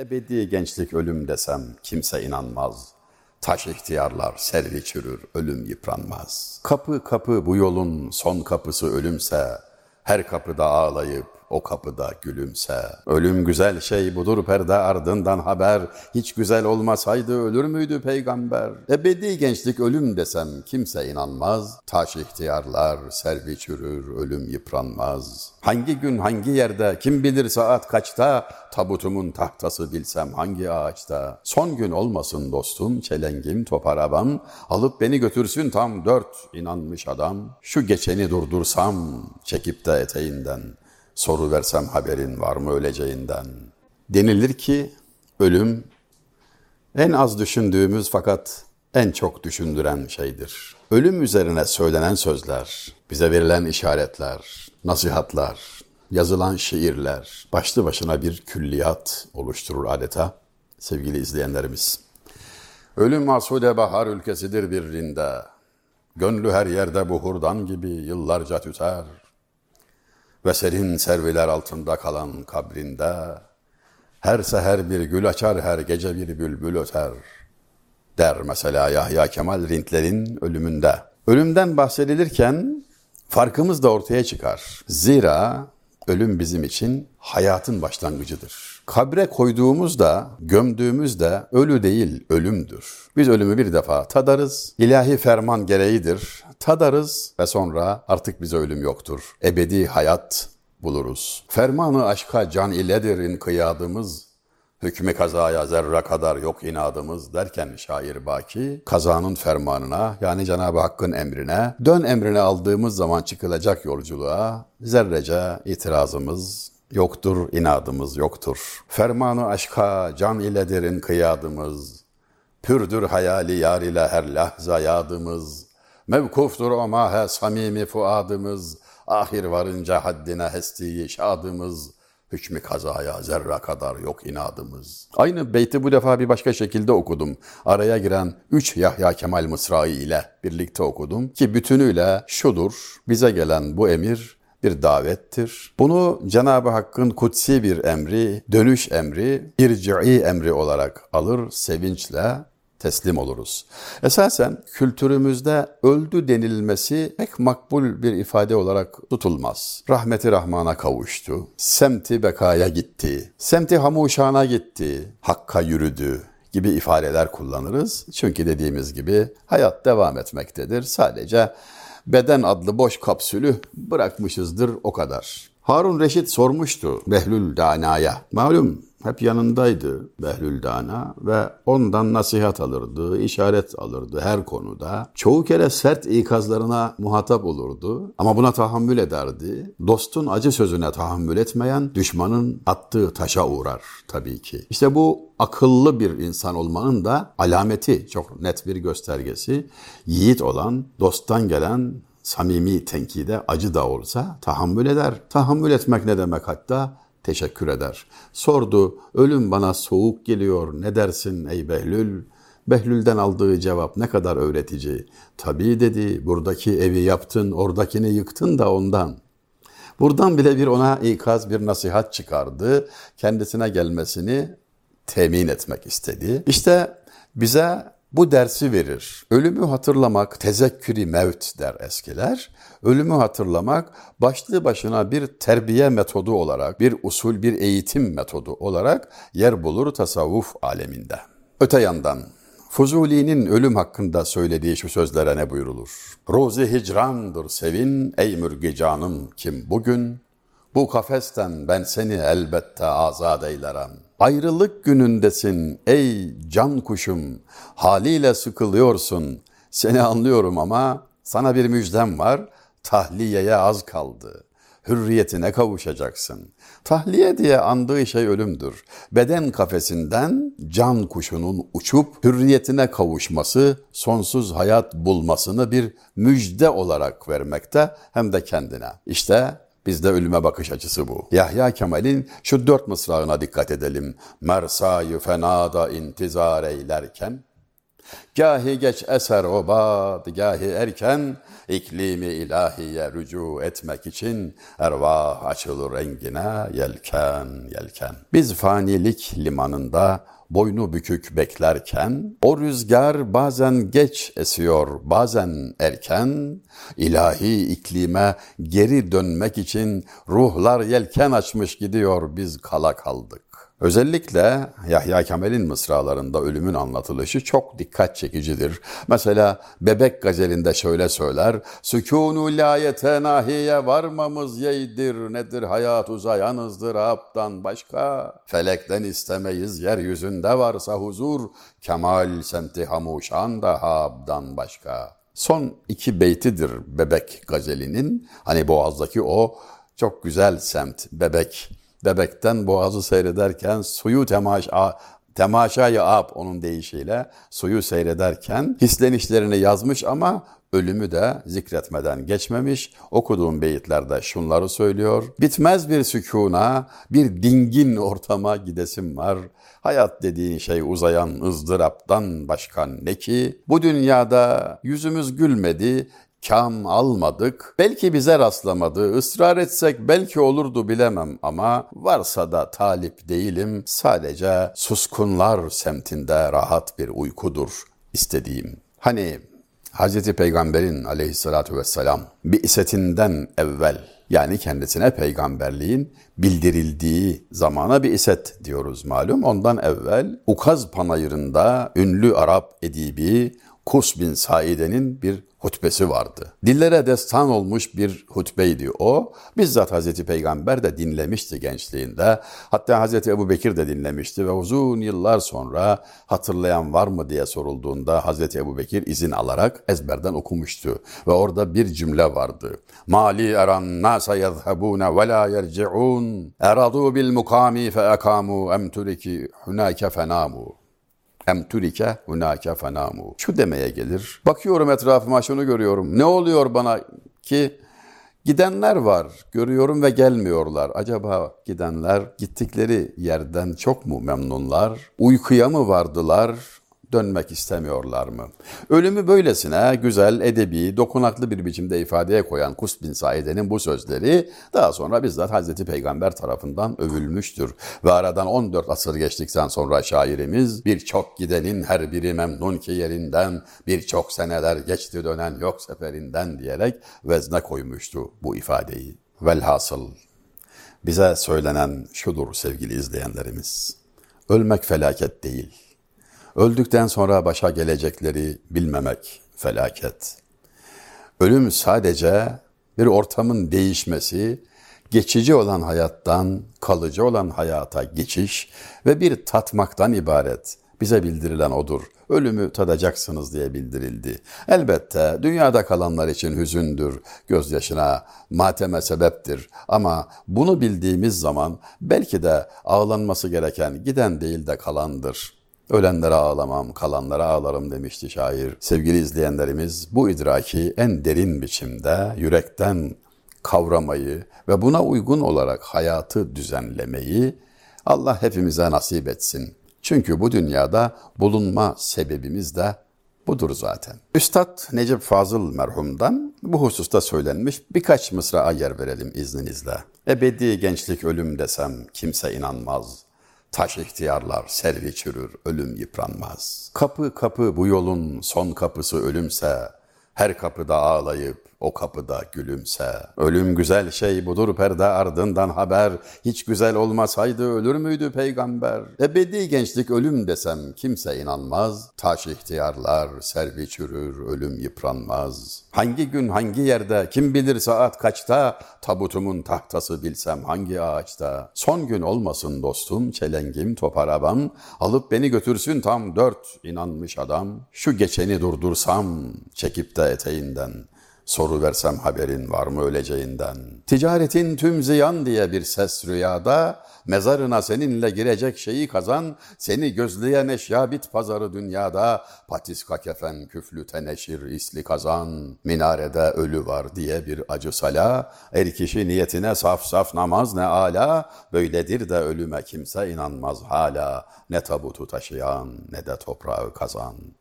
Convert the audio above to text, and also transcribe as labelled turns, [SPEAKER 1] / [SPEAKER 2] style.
[SPEAKER 1] Ebedi gençlik ölüm desem kimse inanmaz. Taş ihtiyarlar servi çürür, ölüm yıpranmaz. Kapı kapı bu yolun son kapısı ölümse, her kapıda ağlayıp o kapıda gülümse. Ölüm güzel şey budur perde ardından haber. Hiç güzel olmasaydı ölür müydü peygamber? Ebedi gençlik ölüm desem kimse inanmaz. Taş ihtiyarlar servi çürür, ölüm yıpranmaz. Hangi gün hangi yerde kim bilir saat kaçta tabutumun tahtası bilsem hangi ağaçta. Son gün olmasın dostum çelengim top arabam alıp beni götürsün tam dört inanmış adam. Şu geçeni durdursam çekip de eteğinden soru versem haberin var mı öleceğinden. Denilir ki ölüm en az düşündüğümüz fakat en çok düşündüren şeydir. Ölüm üzerine söylenen sözler, bize verilen işaretler, nasihatlar, yazılan şiirler başlı başına bir külliyat oluşturur adeta sevgili izleyenlerimiz. Ölüm masude bahar ülkesidir bir rinde. Gönlü her yerde buhurdan gibi yıllarca tüter. Ve serin serviler altında kalan kabrinde her seher bir gül açar, her gece bir bülbül öter. Der mesela Yahya Kemal Rintler'in ölümünde. Ölümden bahsedilirken farkımız da ortaya çıkar. Zira ölüm bizim için hayatın başlangıcıdır. Kabre koyduğumuzda, gömdüğümüzde ölü değil, ölümdür. Biz ölümü bir defa tadarız, ilahi ferman gereğidir. Tadarız ve sonra artık bize ölüm yoktur. Ebedi hayat buluruz. Fermanı aşka can iledir inkıyadımız. Hükmü kazaya zerre kadar yok inadımız derken şair Baki, kazanın fermanına yani Cenab-ı Hakk'ın emrine, dön emrini aldığımız zaman çıkılacak yolculuğa zerrece itirazımız yoktur, inadımız yoktur. Fermanı aşka can iledir inkıyadımız, pürdür hayali yar ile her lahza yadımız, mevkuftur o mahe samimi fuadımız, ahir varınca haddine hestiyi şadımız, hükmü kazaya zerre kadar yok inadımız. Aynı beyti bu defa bir başka şekilde okudum. Araya giren 3 Yahya Kemal Mısrağı ile birlikte okudum ki bütünüyle şudur. Bize gelen bu emir bir davettir. Bunu Cenab-ı Hakk'ın kutsi bir emri, dönüş emri, irci'i emri olarak alır sevinçle teslim oluruz. Esasen kültürümüzde öldü denilmesi pek makbul bir ifade olarak tutulmaz. Rahmeti Rahman'a kavuştu, semti bekaya gitti, semti hamuşana gitti, hakka yürüdü gibi ifadeler kullanırız. Çünkü dediğimiz gibi hayat devam etmektedir. Sadece beden adlı boş kapsülü bırakmışızdır o kadar. Harun Reşit sormuştu Behlül Dana'ya. Malum hep yanındaydı Behlül Dana ve ondan nasihat alırdı, işaret alırdı her konuda. Çoğu kere sert ikazlarına muhatap olurdu ama buna tahammül ederdi. Dostun acı sözüne tahammül etmeyen düşmanın attığı taşa uğrar tabii ki. İşte bu akıllı bir insan olmanın da alameti, çok net bir göstergesi. Yiğit olan, dosttan gelen samimi tenkide acı da olsa tahammül eder. Tahammül etmek ne demek hatta? Teşekkür eder. Sordu, ölüm bana soğuk geliyor, ne dersin ey Behlül? Behlül'den aldığı cevap ne kadar öğretici. Tabii dedi, buradaki evi yaptın, oradakini yıktın da ondan. Buradan bile bir ona ikaz, bir nasihat çıkardı. Kendisine gelmesini temin etmek istedi. İşte bize bu dersi verir. Ölümü hatırlamak tezekküri mevt der eskiler. Ölümü hatırlamak başlı başına bir terbiye metodu olarak, bir usul, bir eğitim metodu olarak yer bulur tasavvuf aleminde. Öte yandan Fuzuli'nin ölüm hakkında söylediği şu sözlere ne buyurulur? Rozi hicrandır sevin ey mürgi canım kim bugün? Bu kafesten ben seni elbette azat eylerim. Ayrılık günündesin ey can kuşum, haliyle sıkılıyorsun. Seni anlıyorum ama sana bir müjdem var, tahliyeye az kaldı. Hürriyetine kavuşacaksın. Tahliye diye andığı şey ölümdür. Beden kafesinden can kuşunun uçup hürriyetine kavuşması, sonsuz hayat bulmasını bir müjde olarak vermekte hem de kendine. İşte Bizde ölüme bakış açısı bu. Yahya Kemal'in şu dört mısrağına dikkat edelim. Mersayı fenada intizar eylerken Gahi geç eser obad, gahi erken, iklimi ilahiye rücu etmek için ervah açılır rengine yelken yelken. Biz fanilik limanında boynu bükük beklerken o rüzgar bazen geç esiyor bazen erken ilahi iklime geri dönmek için ruhlar yelken açmış gidiyor biz kala kaldık. Özellikle Yahya Kemal'in mısralarında ölümün anlatılışı çok dikkat çekicidir. Mesela Bebek gazelinde şöyle söyler. Sükûnü layete nahiye varmamız yeydir. Nedir hayat uzayanızdır Rab'dan başka. Felekten istemeyiz yeryüzünde varsa huzur. Kemal semti hamuşan da Hab'dan başka. Son iki beytidir Bebek gazelinin. Hani Boğaz'daki o çok güzel semt Bebek Bebekten boğazı seyrederken suyu temaşa, temaşayı ab onun deyişiyle suyu seyrederken hislenişlerini yazmış ama ölümü de zikretmeden geçmemiş. Okuduğum beyitlerde şunları söylüyor. Bitmez bir sükuna, bir dingin ortama gidesim var. Hayat dediğin şey uzayan ızdıraptan başka ne ki? Bu dünyada yüzümüz gülmedi, kam almadık. Belki bize rastlamadı. Israr etsek belki olurdu bilemem ama varsa da talip değilim. Sadece suskunlar semtinde rahat bir uykudur istediğim. Hani Hz. Peygamber'in aleyhissalatü vesselam bir isetinden evvel yani kendisine peygamberliğin bildirildiği zamana bir iset diyoruz malum. Ondan evvel Ukaz Panayırı'nda ünlü Arap edibi Kus bin Saide'nin bir hutbesi vardı. Dillere destan olmuş bir hutbeydi o. Bizzat Hazreti Peygamber de dinlemişti gençliğinde. Hatta Hazreti Ebu Bekir de dinlemişti ve uzun yıllar sonra hatırlayan var mı diye sorulduğunda Hazreti Ebu Bekir izin alarak ezberden okumuştu. Ve orada bir cümle vardı. Mali eran nasa yezhabune ve la yerci'un eradu bil mukami fe ekamu em turiki hunake fenamu. Hem turike hunake fenamu. Şu demeye gelir. Bakıyorum etrafıma şunu görüyorum. Ne oluyor bana ki Gidenler var, görüyorum ve gelmiyorlar. Acaba gidenler gittikleri yerden çok mu memnunlar? Uykuya mı vardılar? Dönmek istemiyorlar mı? Ölümü böylesine güzel, edebi, dokunaklı bir biçimde ifadeye koyan Kus bin Saide'nin bu sözleri daha sonra bizzat Hazreti Peygamber tarafından övülmüştür. Ve aradan 14 asır geçtikten sonra şairimiz birçok gidenin her biri memnun ki yerinden, birçok seneler geçti dönen yok seferinden diyerek vezne koymuştu bu ifadeyi. Velhasıl bize söylenen şudur sevgili izleyenlerimiz. Ölmek felaket değil Öldükten sonra başa gelecekleri bilmemek felaket. Ölüm sadece bir ortamın değişmesi, geçici olan hayattan kalıcı olan hayata geçiş ve bir tatmaktan ibaret. Bize bildirilen odur. Ölümü tadacaksınız diye bildirildi. Elbette dünyada kalanlar için hüzündür, gözyaşına, mateme sebeptir. Ama bunu bildiğimiz zaman belki de ağlanması gereken giden değil de kalandır.'' Ölenlere ağlamam, kalanlara ağlarım demişti şair. Sevgili izleyenlerimiz bu idraki en derin biçimde yürekten kavramayı ve buna uygun olarak hayatı düzenlemeyi Allah hepimize nasip etsin. Çünkü bu dünyada bulunma sebebimiz de budur zaten. Üstad Necip Fazıl merhumdan bu hususta söylenmiş birkaç mısra yer verelim izninizle. Ebedi gençlik ölüm desem kimse inanmaz. Taş ihtiyarlar servi çürür, ölüm yıpranmaz. Kapı kapı bu yolun son kapısı ölümse, her kapıda ağlayıp o kapıda gülümse. Ölüm güzel şey budur perde ardından haber. Hiç güzel olmasaydı ölür müydü peygamber? Ebedi gençlik ölüm desem kimse inanmaz. Taş ihtiyarlar, servi çürür, ölüm yıpranmaz. Hangi gün hangi yerde, kim bilir saat kaçta, tabutumun tahtası bilsem hangi ağaçta. Son gün olmasın dostum, çelengim top arabam, alıp beni götürsün tam dört inanmış adam. Şu geçeni durdursam, çekip de eteğinden, Soru versem haberin var mı öleceğinden? Ticaretin tüm ziyan diye bir ses rüyada, mezarına seninle girecek şeyi kazan, seni gözleyen eşya bit pazarı dünyada, patiska kefen küflü teneşir isli kazan, minarede ölü var diye bir acı sala, er kişi niyetine saf saf namaz ne ala, böyledir de ölüme kimse inanmaz hala, ne tabutu taşıyan ne de toprağı kazan.